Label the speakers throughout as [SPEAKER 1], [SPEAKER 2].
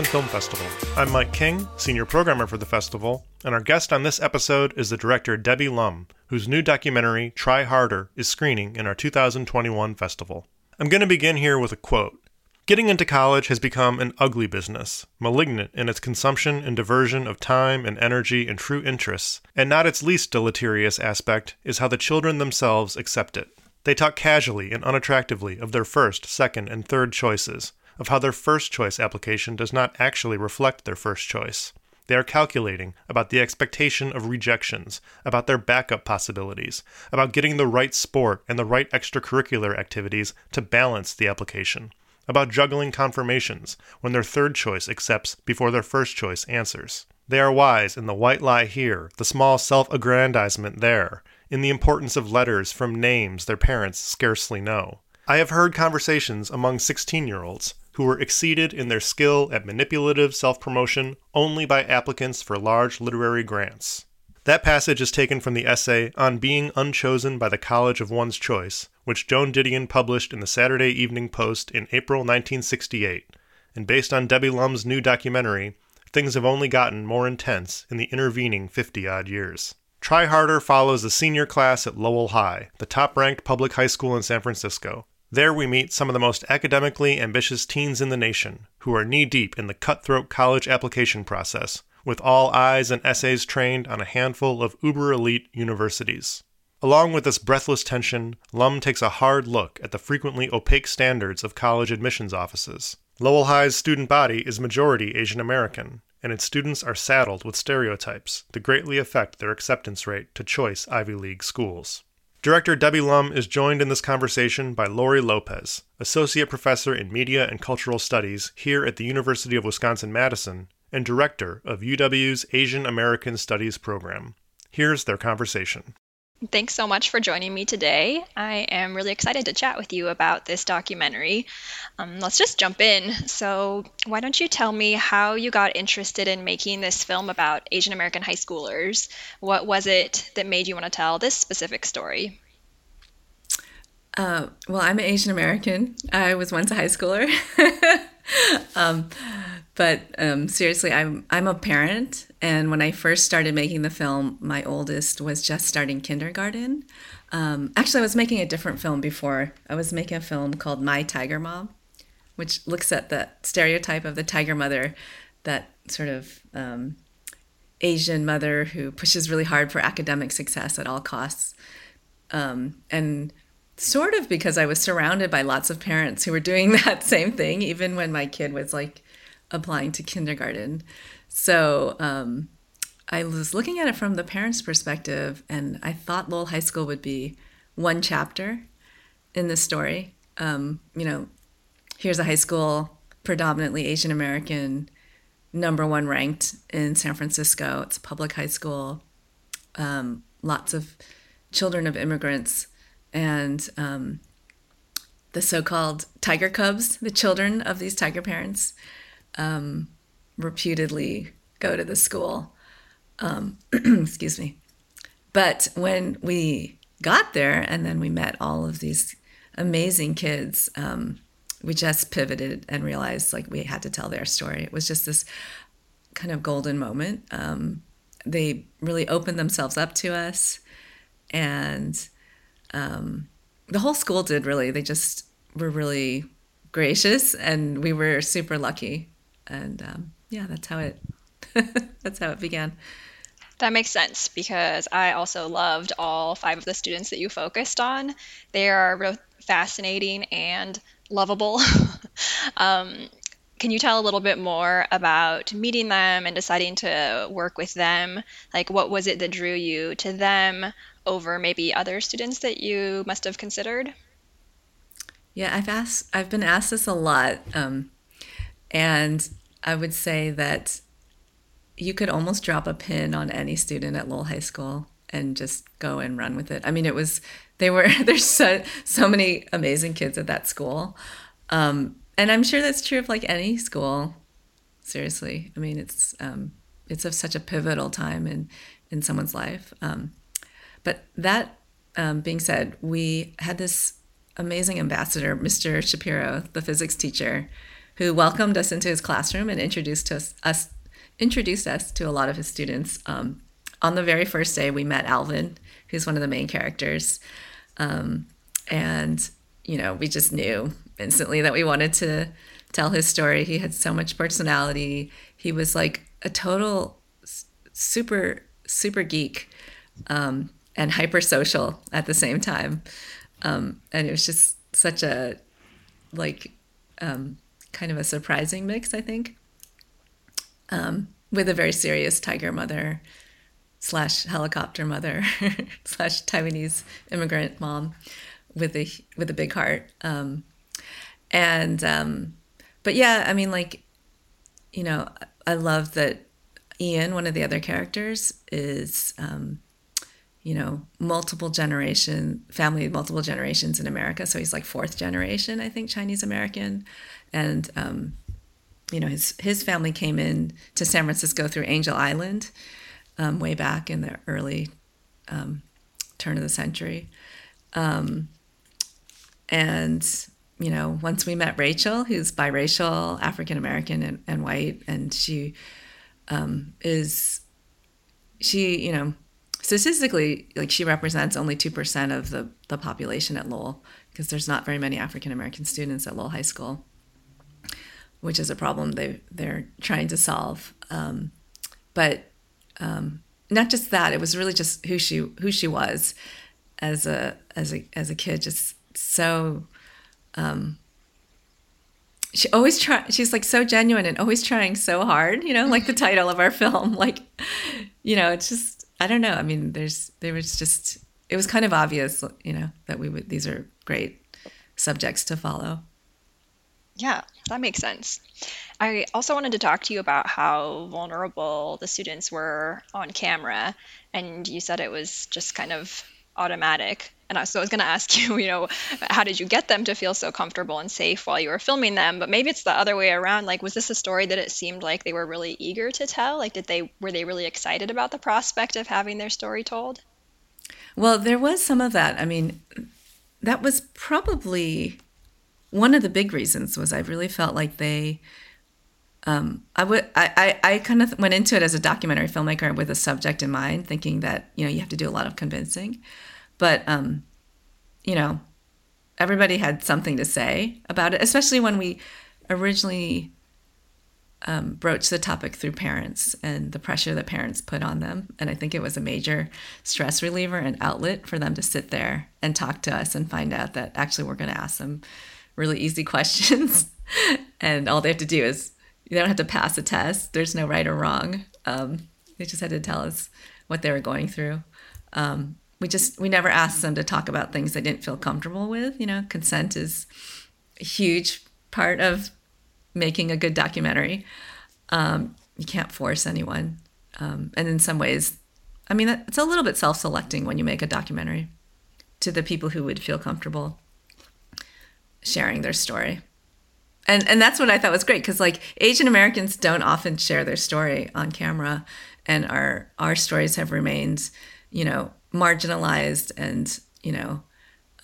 [SPEAKER 1] Wisconsin Film Festival. I'm Mike King, senior programmer for the festival, and our guest on this episode is the director Debbie Lum, whose new documentary, Try Harder, is screening in our 2021 festival. I'm going to begin here with a quote. Getting into college has become an ugly business, malignant in its consumption and diversion of time and energy and true interests, and not its least deleterious aspect is how the children themselves accept it. They talk casually and unattractively of their first, second, and third choices, of how their first choice application does not actually reflect their first choice. They are calculating about the expectation of rejections, about their backup possibilities, about getting the right sport and the right extracurricular activities to balance the application about juggling confirmations when their third choice accepts before their first choice answers. They are wise in the white lie here, the small self aggrandizement there, in the importance of letters from names their parents scarcely know. I have heard conversations among 16 year olds who were exceeded in their skill at manipulative self promotion only by applicants for large literary grants. That passage is taken from the essay On Being Unchosen by the College of One's Choice, which Joan Didion published in the Saturday Evening Post in April 1968, and based on Debbie Lum's new documentary, things have only gotten more intense in the intervening 50 odd years. Try Harder follows a senior class at Lowell High, the top ranked public high school in San Francisco. There we meet some of the most academically ambitious teens in the nation, who are knee deep in the cutthroat college application process with all eyes and essays trained on a handful of uber elite universities. Along with this breathless tension, Lum takes a hard look at the frequently opaque standards of college admissions offices. Lowell High's student body is majority Asian American, and its students are saddled with stereotypes that greatly affect their acceptance rate to choice Ivy League schools. Director Debbie Lum is joined in this conversation by Lori Lopez, Associate Professor in Media and Cultural Studies here at the University of Wisconsin Madison and director of UW's Asian American Studies program. Here's their conversation.
[SPEAKER 2] Thanks so much for joining me today. I am really excited to chat with you about this documentary. Um, let's just jump in. So, why don't you tell me how you got interested in making this film about Asian American high schoolers? What was it that made you want to tell this specific story?
[SPEAKER 3] Uh, well, I'm an Asian American. I was once a high schooler. um, but um, seriously, I'm I'm a parent, and when I first started making the film, my oldest was just starting kindergarten. Um, actually, I was making a different film before. I was making a film called My Tiger Mom, which looks at the stereotype of the tiger mother, that sort of um, Asian mother who pushes really hard for academic success at all costs. Um, and sort of because I was surrounded by lots of parents who were doing that same thing, even when my kid was like applying to kindergarten. So um, I was looking at it from the parents' perspective, and I thought Lowell High School would be one chapter in this story. Um, you know, here's a high school, predominantly Asian American, number one ranked in San Francisco. It's a public high school, um, lots of children of immigrants, and um, the so called tiger cubs, the children of these tiger parents um, reputedly go to the school. Um, excuse me. But when we got there and then we met all of these amazing kids, um, we just pivoted and realized like we had to tell their story. It was just this kind of golden moment. Um, they really opened themselves up to us, and um, the whole school did really. They just were really gracious, and we were super lucky and um, yeah, that's how it that's how it began.
[SPEAKER 2] That makes sense because I also loved all five of the students that you focused on. They are real fascinating and lovable. um, can you tell a little bit more about meeting them and deciding to work with them? Like, what was it that drew you to them over maybe other students that you must have considered?
[SPEAKER 3] Yeah, I've asked. I've been asked this a lot, um, and I would say that you could almost drop a pin on any student at Lowell High School and just go and run with it. I mean, it was they were there's so so many amazing kids at that school, um, and I'm sure that's true of like any school. Seriously, I mean, it's um, it's of such a pivotal time in in someone's life. Um, but that um, being said, we had this amazing ambassador, Mr. Shapiro, the physics teacher, who welcomed us into his classroom and introduced us, us introduced us to a lot of his students. Um, on the very first day, we met Alvin, who's one of the main characters, um, and you know, we just knew instantly that we wanted to tell his story. He had so much personality. He was like a total super super geek um, and hyper social at the same time, um, and it was just such a like um, kind of a surprising mix, I think, um, with a very serious tiger mother slash helicopter mother slash Taiwanese immigrant mom with a with a big heart. Um, and um, but yeah, I mean, like you know, I love that Ian, one of the other characters, is um, you know multiple generation family, multiple generations in America. So he's like fourth generation, I think, Chinese American, and um, you know his his family came in to San Francisco through Angel Island um, way back in the early um, turn of the century. Um, and you know, once we met Rachel, who's biracial, African American, and, and, white, and she um, is she, you know, statistically, like she represents only two percent of the the population at Lowell because there's not very many African American students at Lowell High School, which is a problem they they're trying to solve. Um, but um, not just that, it was really just who she who she was as a as a as a kid, just so um, she always try she's like so genuine and always trying so hard you know like the title of our film like you know it's just i don't know i mean there's there was just it was kind of obvious you know that we would these are great subjects to follow
[SPEAKER 2] yeah that makes sense i also wanted to talk to you about how vulnerable the students were on camera and you said it was just kind of automatic and so I was going to ask you, you know, how did you get them to feel so comfortable and safe while you were filming them? But maybe it's the other way around. Like, was this a story that it seemed like they were really eager to tell? Like, did they were they really excited about the prospect of having their story told?
[SPEAKER 3] Well, there was some of that. I mean, that was probably one of the big reasons. Was I really felt like they. Um, I would I, I, I kind of went into it as a documentary filmmaker with a subject in mind, thinking that you know you have to do a lot of convincing. But um, you know, everybody had something to say about it, especially when we originally um, broached the topic through parents and the pressure that parents put on them. And I think it was a major stress reliever and outlet for them to sit there and talk to us and find out that actually we're going to ask them really easy questions. and all they have to do is, you don't have to pass a test. There's no right or wrong. Um, they just had to tell us what they were going through. Um, we just we never asked them to talk about things they didn't feel comfortable with you know consent is a huge part of making a good documentary um, you can't force anyone um, and in some ways i mean it's a little bit self-selecting when you make a documentary to the people who would feel comfortable sharing their story. And and that's what i thought was great because like asian americans don't often share their story on camera and our our stories have remained you know marginalized and you know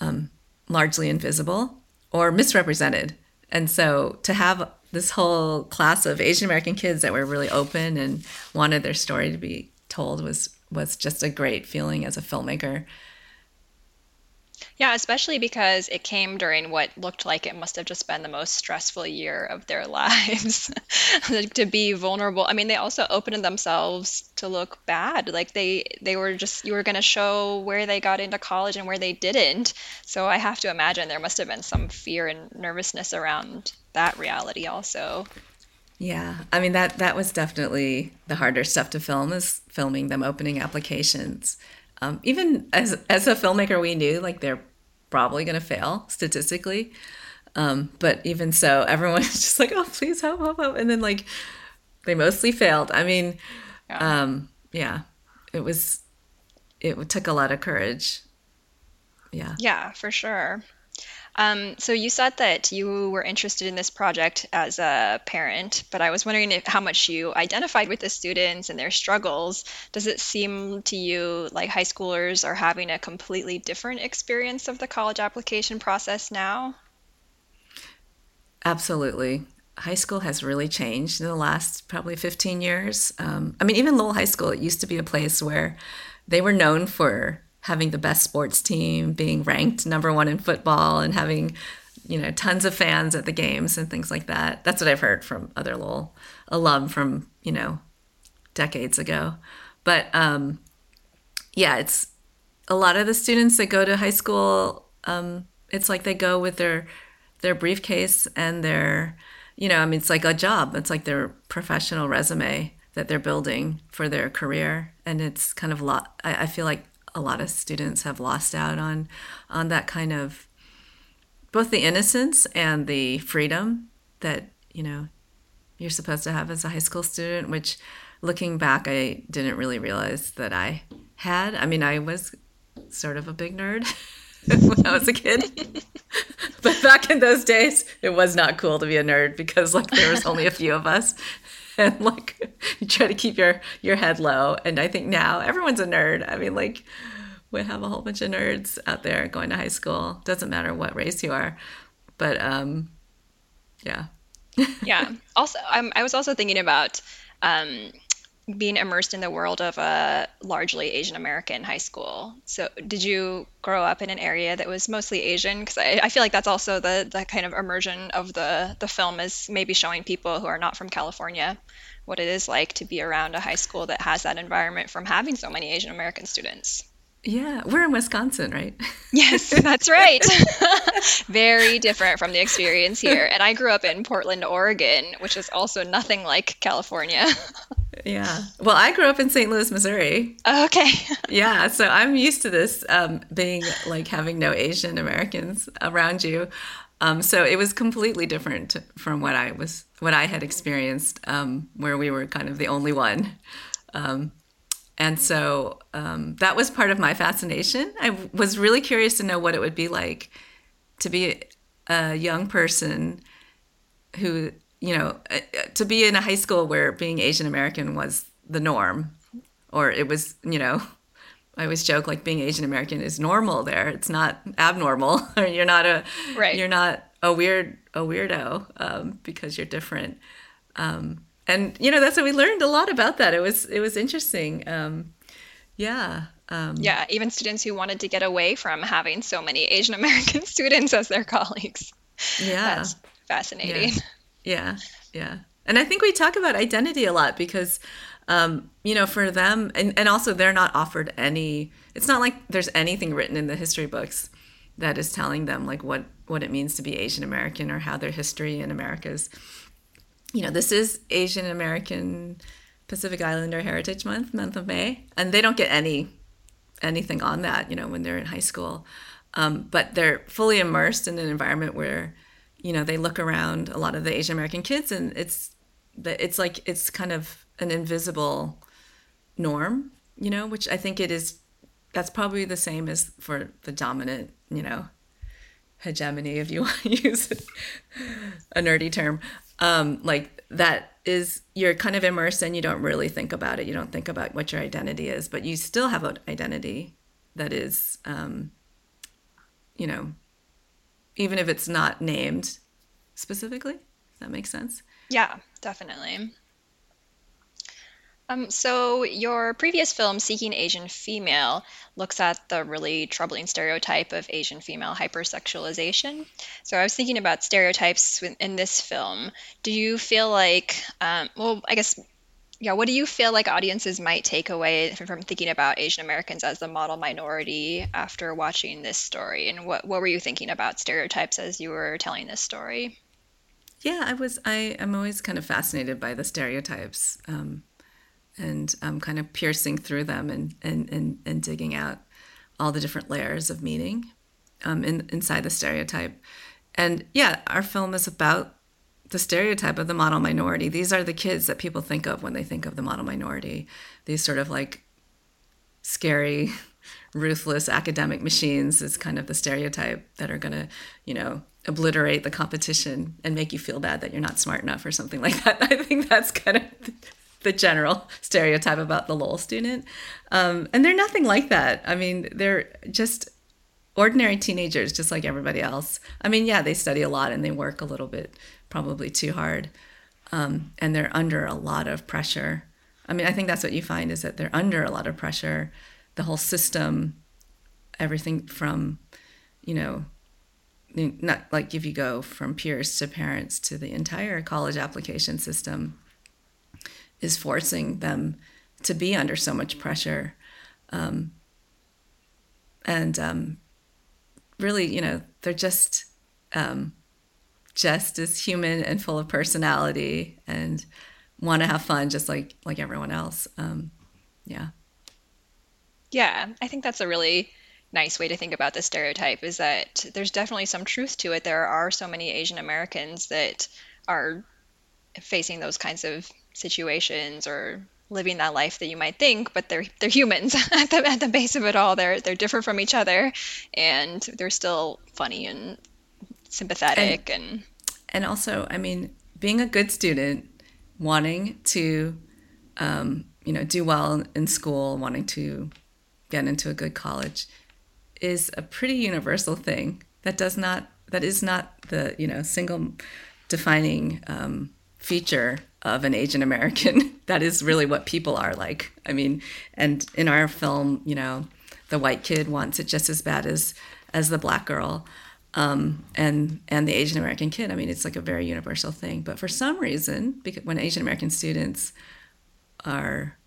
[SPEAKER 3] um, largely invisible or misrepresented. And so to have this whole class of asian american kids that were really open and wanted their story to be told was was just a great feeling as a filmmaker
[SPEAKER 2] yeah, especially because it came during what looked like it must have just been the most stressful year of their lives. like, to be vulnerable. I mean, they also opened themselves to look bad. Like they they were just you were going to show where they got into college and where they didn't. So I have to imagine there must have been some fear and nervousness around that reality also.
[SPEAKER 3] Yeah, I mean that that was definitely the harder stuff to film is filming them opening applications um, even as as a filmmaker, we knew like they're probably going to fail statistically. Um, but even so, everyone is just like, "Oh, please help, help, help!" And then like they mostly failed. I mean, yeah, um, yeah it was it took a lot of courage. Yeah.
[SPEAKER 2] Yeah, for sure. Um, so you said that you were interested in this project as a parent, but I was wondering if, how much you identified with the students and their struggles. Does it seem to you like high schoolers are having a completely different experience of the college application process now?
[SPEAKER 3] Absolutely. high school has really changed in the last probably 15 years. Um, I mean, even Lowell High School, it used to be a place where they were known for having the best sports team, being ranked number one in football, and having you know tons of fans at the games and things like that. That's what I've heard from other Lowell alum from you know decades ago. But um, yeah, it's a lot of the students that go to high school. Um, it's like they go with their their briefcase and their you know, I mean, it's like a job. It's like their professional resume that they're building for their career, and it's kind of lot. I, I feel like a lot of students have lost out on on that kind of both the innocence and the freedom that you know you're supposed to have as a high school student. Which, looking back, I didn't really realize that I had. I mean, I was sort of a big nerd. when I was a kid. but back in those days, it was not cool to be a nerd because like there was only a few of us. And like you try to keep your your head low. And I think now everyone's a nerd. I mean, like we have a whole bunch of nerds out there going to high school. Doesn't matter what race you are. But um yeah.
[SPEAKER 2] yeah. Also, I was also thinking about um, being immersed in the world of a largely Asian American high school. So, did you grow up in an area that was mostly Asian? Because I, I, feel like that's also the the kind of immersion of the the film is maybe showing people who are not from California what it is like to be around a high school that has that environment from having so many Asian American students.
[SPEAKER 3] Yeah, we're in Wisconsin, right?
[SPEAKER 2] Yes, that's right. Very different from the experience here. And I grew up in Portland, Oregon, which is also nothing like California.
[SPEAKER 3] Yeah. Well, I grew up in St. Louis, Missouri.
[SPEAKER 2] Okay.
[SPEAKER 3] yeah. So I'm used to this um, being like having no Asian Americans around you. Um, so it was completely different from what I was, what I had experienced, um, where we were kind of the only one. Um, and so um, that was part of my fascination. I was really curious to know what it would be like to be a young person who you know, uh, uh, to be in a high school where being Asian American was the norm, or it was, you know, I always joke like being Asian American is normal there. It's not abnormal, you're not a right. you're not a weird a weirdo um, because you're different. Um, and you know that's what we learned a lot about that. It was it was interesting. Um, yeah.
[SPEAKER 2] Um, yeah, even students who wanted to get away from having so many Asian American students as their colleagues.
[SPEAKER 3] Yeah.
[SPEAKER 2] That's fascinating.
[SPEAKER 3] Yeah. Yeah, yeah. And I think we talk about identity a lot because, um, you know, for them, and, and also they're not offered any, it's not like there's anything written in the history books that is telling them like what, what it means to be Asian American or how their history in America is. You know, this is Asian American Pacific Islander Heritage Month, month of May, and they don't get any anything on that, you know, when they're in high school. Um, but they're fully immersed in an environment where you know they look around a lot of the asian american kids and it's it's like it's kind of an invisible norm you know which i think it is that's probably the same as for the dominant you know hegemony if you want to use a nerdy term. Um, like that is you're kind of immersed and you don't really think about it. You don't think about what your identity is but you still have an identity that is um, you know even if it's not named specifically. Does that make sense?
[SPEAKER 2] Yeah, definitely. Um, so your previous film, Seeking Asian Female, looks at the really troubling stereotype of Asian female hypersexualization. So I was thinking about stereotypes in this film. Do you feel like, um, well, I guess yeah, what do you feel like audiences might take away from thinking about Asian Americans as the model minority after watching this story? And what, what were you thinking about stereotypes as you were telling this story?
[SPEAKER 3] Yeah, I was. I am always kind of fascinated by the stereotypes, um, and kind of piercing through them and and and, and digging out all the different layers of meaning um, in, inside the stereotype. And yeah, our film is about the stereotype of the model minority. These are the kids that people think of when they think of the model minority. These sort of like scary, ruthless academic machines is kind of the stereotype that are going to, you know, obliterate the competition and make you feel bad that you're not smart enough or something like that. I think that's kind of the general stereotype about the Lowell student. Um, and they're nothing like that. I mean, they're just ordinary teenagers, just like everybody else. I mean, yeah, they study a lot and they work a little bit, probably too hard, um, and they're under a lot of pressure. I mean, I think that's what you find is that they're under a lot of pressure. The whole system, everything from, you know, not like if you go from peers to parents to the entire college application system is forcing them to be under so much pressure um, and um, really you know they're just um, just as human and full of personality and want to have fun just like like everyone else um, yeah
[SPEAKER 2] yeah i think that's a really nice way to think about the stereotype is that there's definitely some truth to it. There are so many Asian Americans that are facing those kinds of situations or living that life that you might think, but they're they're humans at the at the base of it all. They're they're different from each other, and they're still funny and sympathetic and
[SPEAKER 3] and, and also, I mean, being a good student, wanting to, um, you know, do well in school, wanting to get into a good college is a pretty universal thing that does not that is not the you know single defining um, feature of an Asian American. that is really what people are like. I mean, and in our film, you know, the white kid wants it just as bad as as the black girl. Um, and and the Asian American kid. I mean, it's like a very universal thing. But for some reason, because when Asian American students are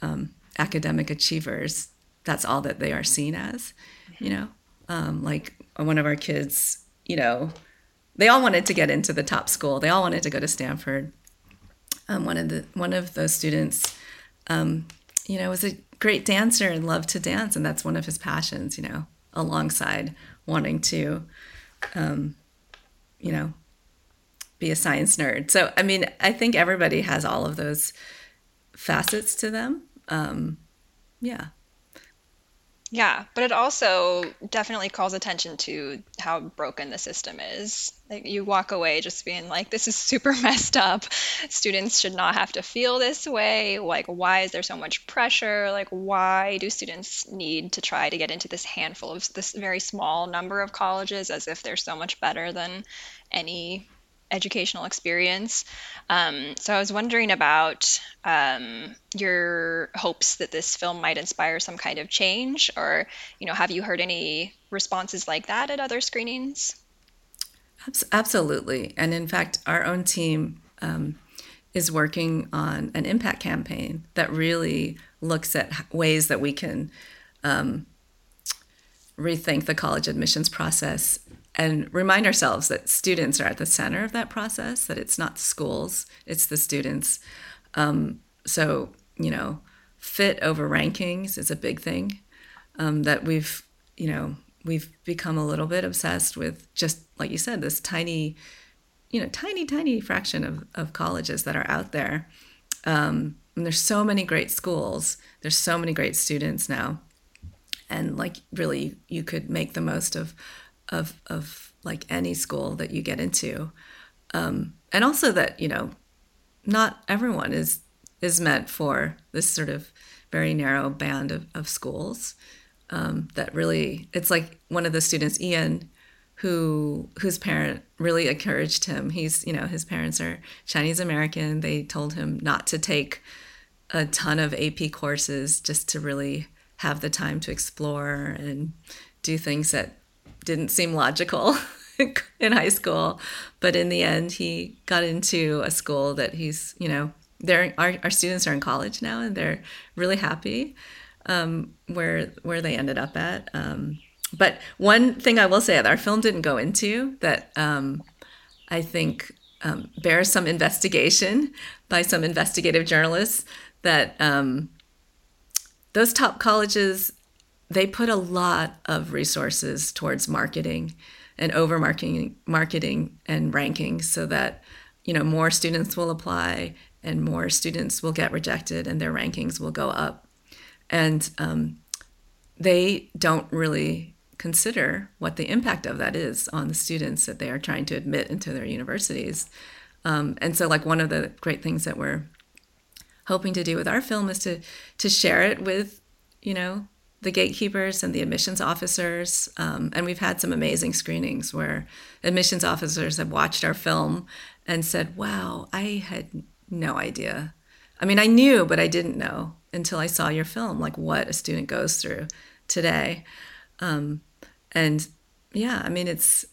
[SPEAKER 3] um, academic achievers, that's all that they are seen as, you know. Um, like one of our kids, you know, they all wanted to get into the top school. They all wanted to go to Stanford. Um, one of the one of those students, um, you know, was a great dancer and loved to dance, and that's one of his passions. You know, alongside wanting to, um, you know, be a science nerd. So I mean, I think everybody has all of those facets to them. Um, yeah.
[SPEAKER 2] Yeah, but it also definitely calls attention to how broken the system is. Like you walk away just being like, this is super messed up. Students should not have to feel this way. Like, why is there so much pressure? Like, why do students need to try to get into this handful of this very small number of colleges as if they're so much better than any educational experience. Um, so I was wondering about um, your hopes that this film might inspire some kind of change, or you know, have you heard any responses like that at other screenings?
[SPEAKER 3] Absolutely, and in fact, our own team um, is working on an impact campaign that really looks at ways that we can um, rethink the college admissions process and remind ourselves that students are at the center of that process, that it's not schools, it's the students. Um, so, you know, fit over rankings is a big thing um, that we've, you know, we've become a little bit obsessed with just, like you said, this tiny, you know, tiny, tiny fraction of, of colleges that are out there. Um, and there's so many great schools, there's so many great students now. And like, really, you could make the most of of of like any school that you get into, um, and also that you know, not everyone is is meant for this sort of very narrow band of, of schools. Um, that really, it's like one of the students, Ian, who whose parent really encouraged him. He's you know his parents are Chinese American. They told him not to take a ton of AP courses just to really have the time to explore and do things that didn't seem logical in high school. But in the end, he got into a school that he's, you know, our, our students are in college now and they're really happy um, where, where they ended up at. Um, but one thing I will say that our film didn't go into that um, I think um, bears some investigation by some investigative journalists that um, those top colleges they put a lot of resources towards marketing and over marketing marketing and ranking so that you know more students will apply and more students will get rejected and their rankings will go up. And um, they don't really consider what the impact of that is on the students that they are trying to admit into their universities. Um, and so like one of the great things that we're hoping to do with our film is to to share it with you know the gatekeepers and the admissions officers. Um, and we've had some amazing screenings where admissions officers have watched our film and said, wow, I had no idea. I mean, I knew, but I didn't know until I saw your film, like what a student goes through today. Um, and yeah, I mean, it's,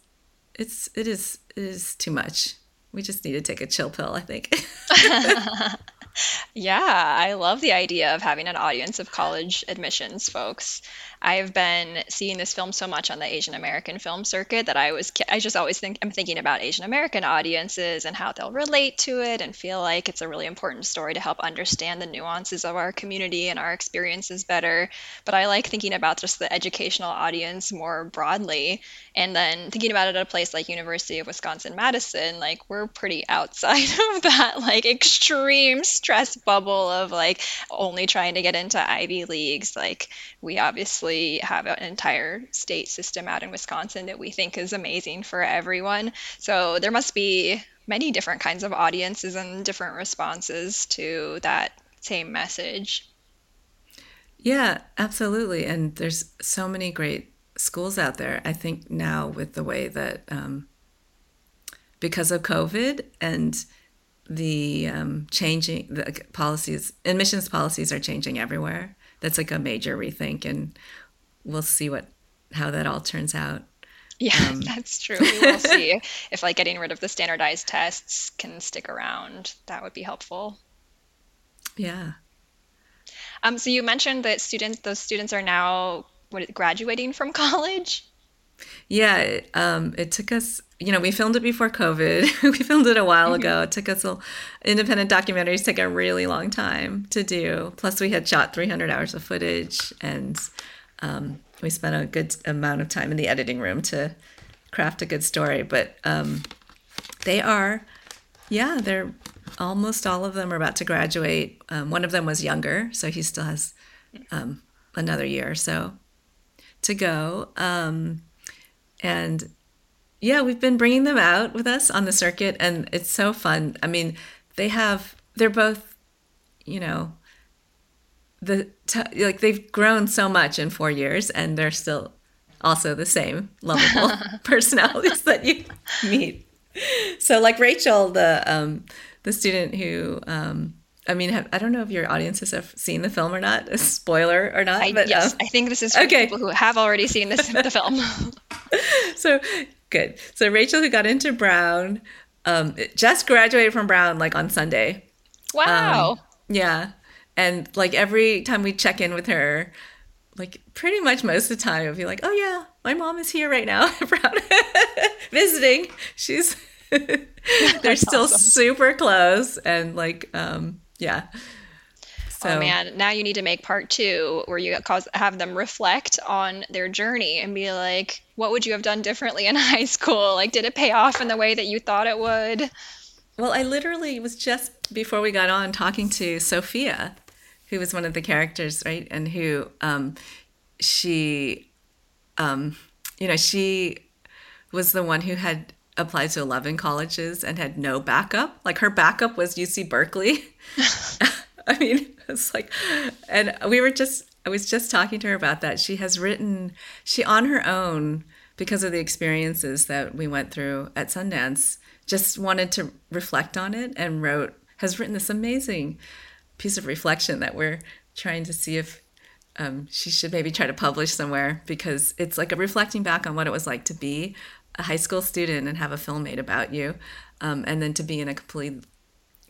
[SPEAKER 3] it's, it is, it is too much. We just need to take a chill pill, I think.
[SPEAKER 2] Yeah, I love the idea of having an audience of college admissions folks. I've been seeing this film so much on the Asian American film circuit that I was I just always think I'm thinking about Asian American audiences and how they'll relate to it and feel like it's a really important story to help understand the nuances of our community and our experiences better. But I like thinking about just the educational audience more broadly and then thinking about it at a place like University of Wisconsin Madison, like we're pretty outside of that like extreme stress bubble of like only trying to get into Ivy leagues. Like we obviously have an entire state system out in Wisconsin that we think is amazing for everyone. So there must be many different kinds of audiences and different responses to that same message.
[SPEAKER 3] Yeah, absolutely. And there's so many great schools out there. I think now with the way that um, because of COVID and the um, changing the policies, admissions policies are changing everywhere that's like a major rethink, and we'll see what how that all turns out.
[SPEAKER 2] Yeah, um, that's true. We will see if like getting rid of the standardized tests can stick around. That would be helpful.
[SPEAKER 3] Yeah.
[SPEAKER 2] Um, so you mentioned that students, those students are now what, graduating from college.
[SPEAKER 3] Yeah, um, it took us. You know, we filmed it before COVID. we filmed it a while mm-hmm. ago. It took us a, independent documentaries take a really long time to do. Plus, we had shot 300 hours of footage, and um, we spent a good amount of time in the editing room to craft a good story. But um, they are, yeah, they're almost all of them are about to graduate. Um, one of them was younger, so he still has um, another year or so to go. Um, and yeah, we've been bringing them out with us on the circuit, and it's so fun. I mean, they have, they're both, you know, the t- like they've grown so much in four years, and they're still also the same lovable personalities that you meet. So, like Rachel, the um, the student who um, I mean, have, I don't know if your audiences have seen the film or not, a spoiler or not.
[SPEAKER 2] I, but yes, um, I think this is for okay. people who have already seen this the film.
[SPEAKER 3] so good. So Rachel, who got into Brown, um, just graduated from Brown like on Sunday.
[SPEAKER 2] Wow.
[SPEAKER 3] Um, yeah, and like every time we check in with her, like pretty much most of the time, I'll be like, "Oh yeah, my mom is here right now, visiting. She's." they're still awesome. super close and like um yeah.
[SPEAKER 2] So. Oh man, now you need to make part two where you cause have them reflect on their journey and be like, what would you have done differently in high school? Like, did it pay off in the way that you thought it would?
[SPEAKER 3] Well, I literally was just before we got on talking to Sophia, who was one of the characters, right? And who um, she, um, you know, she was the one who had applied to 11 colleges and had no backup. Like her backup was UC Berkeley. I mean, it's like, and we were just, I was just talking to her about that. She has written, she on her own, because of the experiences that we went through at Sundance, just wanted to reflect on it and wrote, has written this amazing piece of reflection that we're trying to see if um, she should maybe try to publish somewhere because it's like a reflecting back on what it was like to be a high school student and have a film made about you, um, and then to be in a complete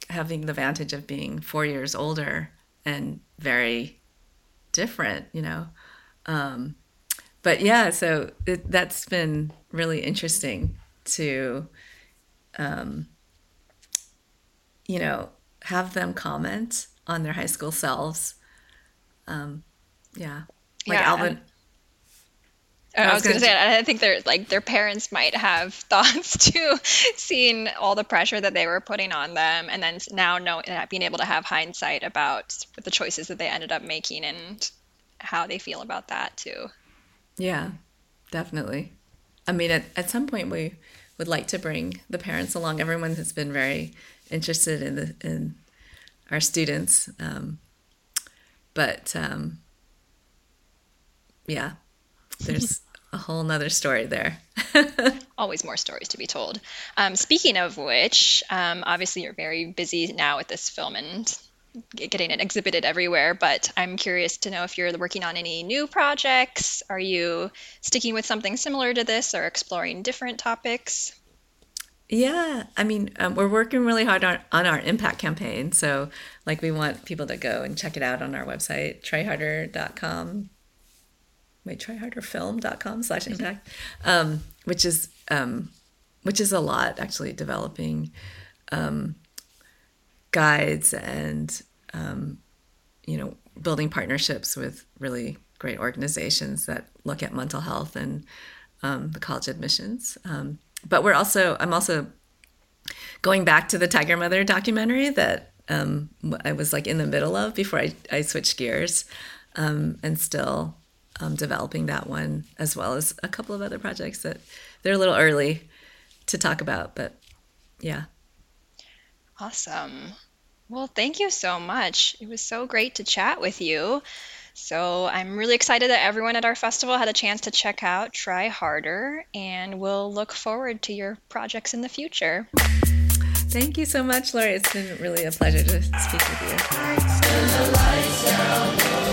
[SPEAKER 3] having the advantage of being four years older and very different, you know. Um, but yeah, so it, that's been really interesting to, um, you know, have them comment on their high school selves. Um, yeah, like yeah, Alvin.
[SPEAKER 2] I was, going to say, I think their like their parents might have thoughts too, seeing all the pressure that they were putting on them, and then now knowing being able to have hindsight about the choices that they ended up making and how they feel about that too.
[SPEAKER 3] Yeah, definitely. I mean, at at some point we would like to bring the parents along. Everyone has been very interested in the in our students, um, but um, yeah, there's a whole nother story there.
[SPEAKER 2] Always more stories to be told. Um, speaking of which, um, obviously you're very busy now with this film and getting it exhibited everywhere, but I'm curious to know if you're working on any new projects. Are you sticking with something similar to this or exploring different topics?
[SPEAKER 3] Yeah, I mean, um, we're working really hard on, on our impact campaign. So, like, we want people to go and check it out on our website, tryharder.com. Wait, tryharderfilm.com slash impact, um, which is um, which is a lot actually developing um, guides and um, you know building partnerships with really great organizations that look at mental health and um, the college admissions. But we're also I'm also going back to the Tiger Mother documentary that um, I was like in the middle of before I, I switched gears, um, and still um, developing that one as well as a couple of other projects that they're a little early to talk about, but yeah.
[SPEAKER 2] Awesome. Well, thank you so much. It was so great to chat with you. So I'm really excited that everyone at our festival had a chance to check out Try Harder, and we'll look forward to your projects in the future.
[SPEAKER 3] Thank you so much, Lori. It's been really a pleasure to speak with you.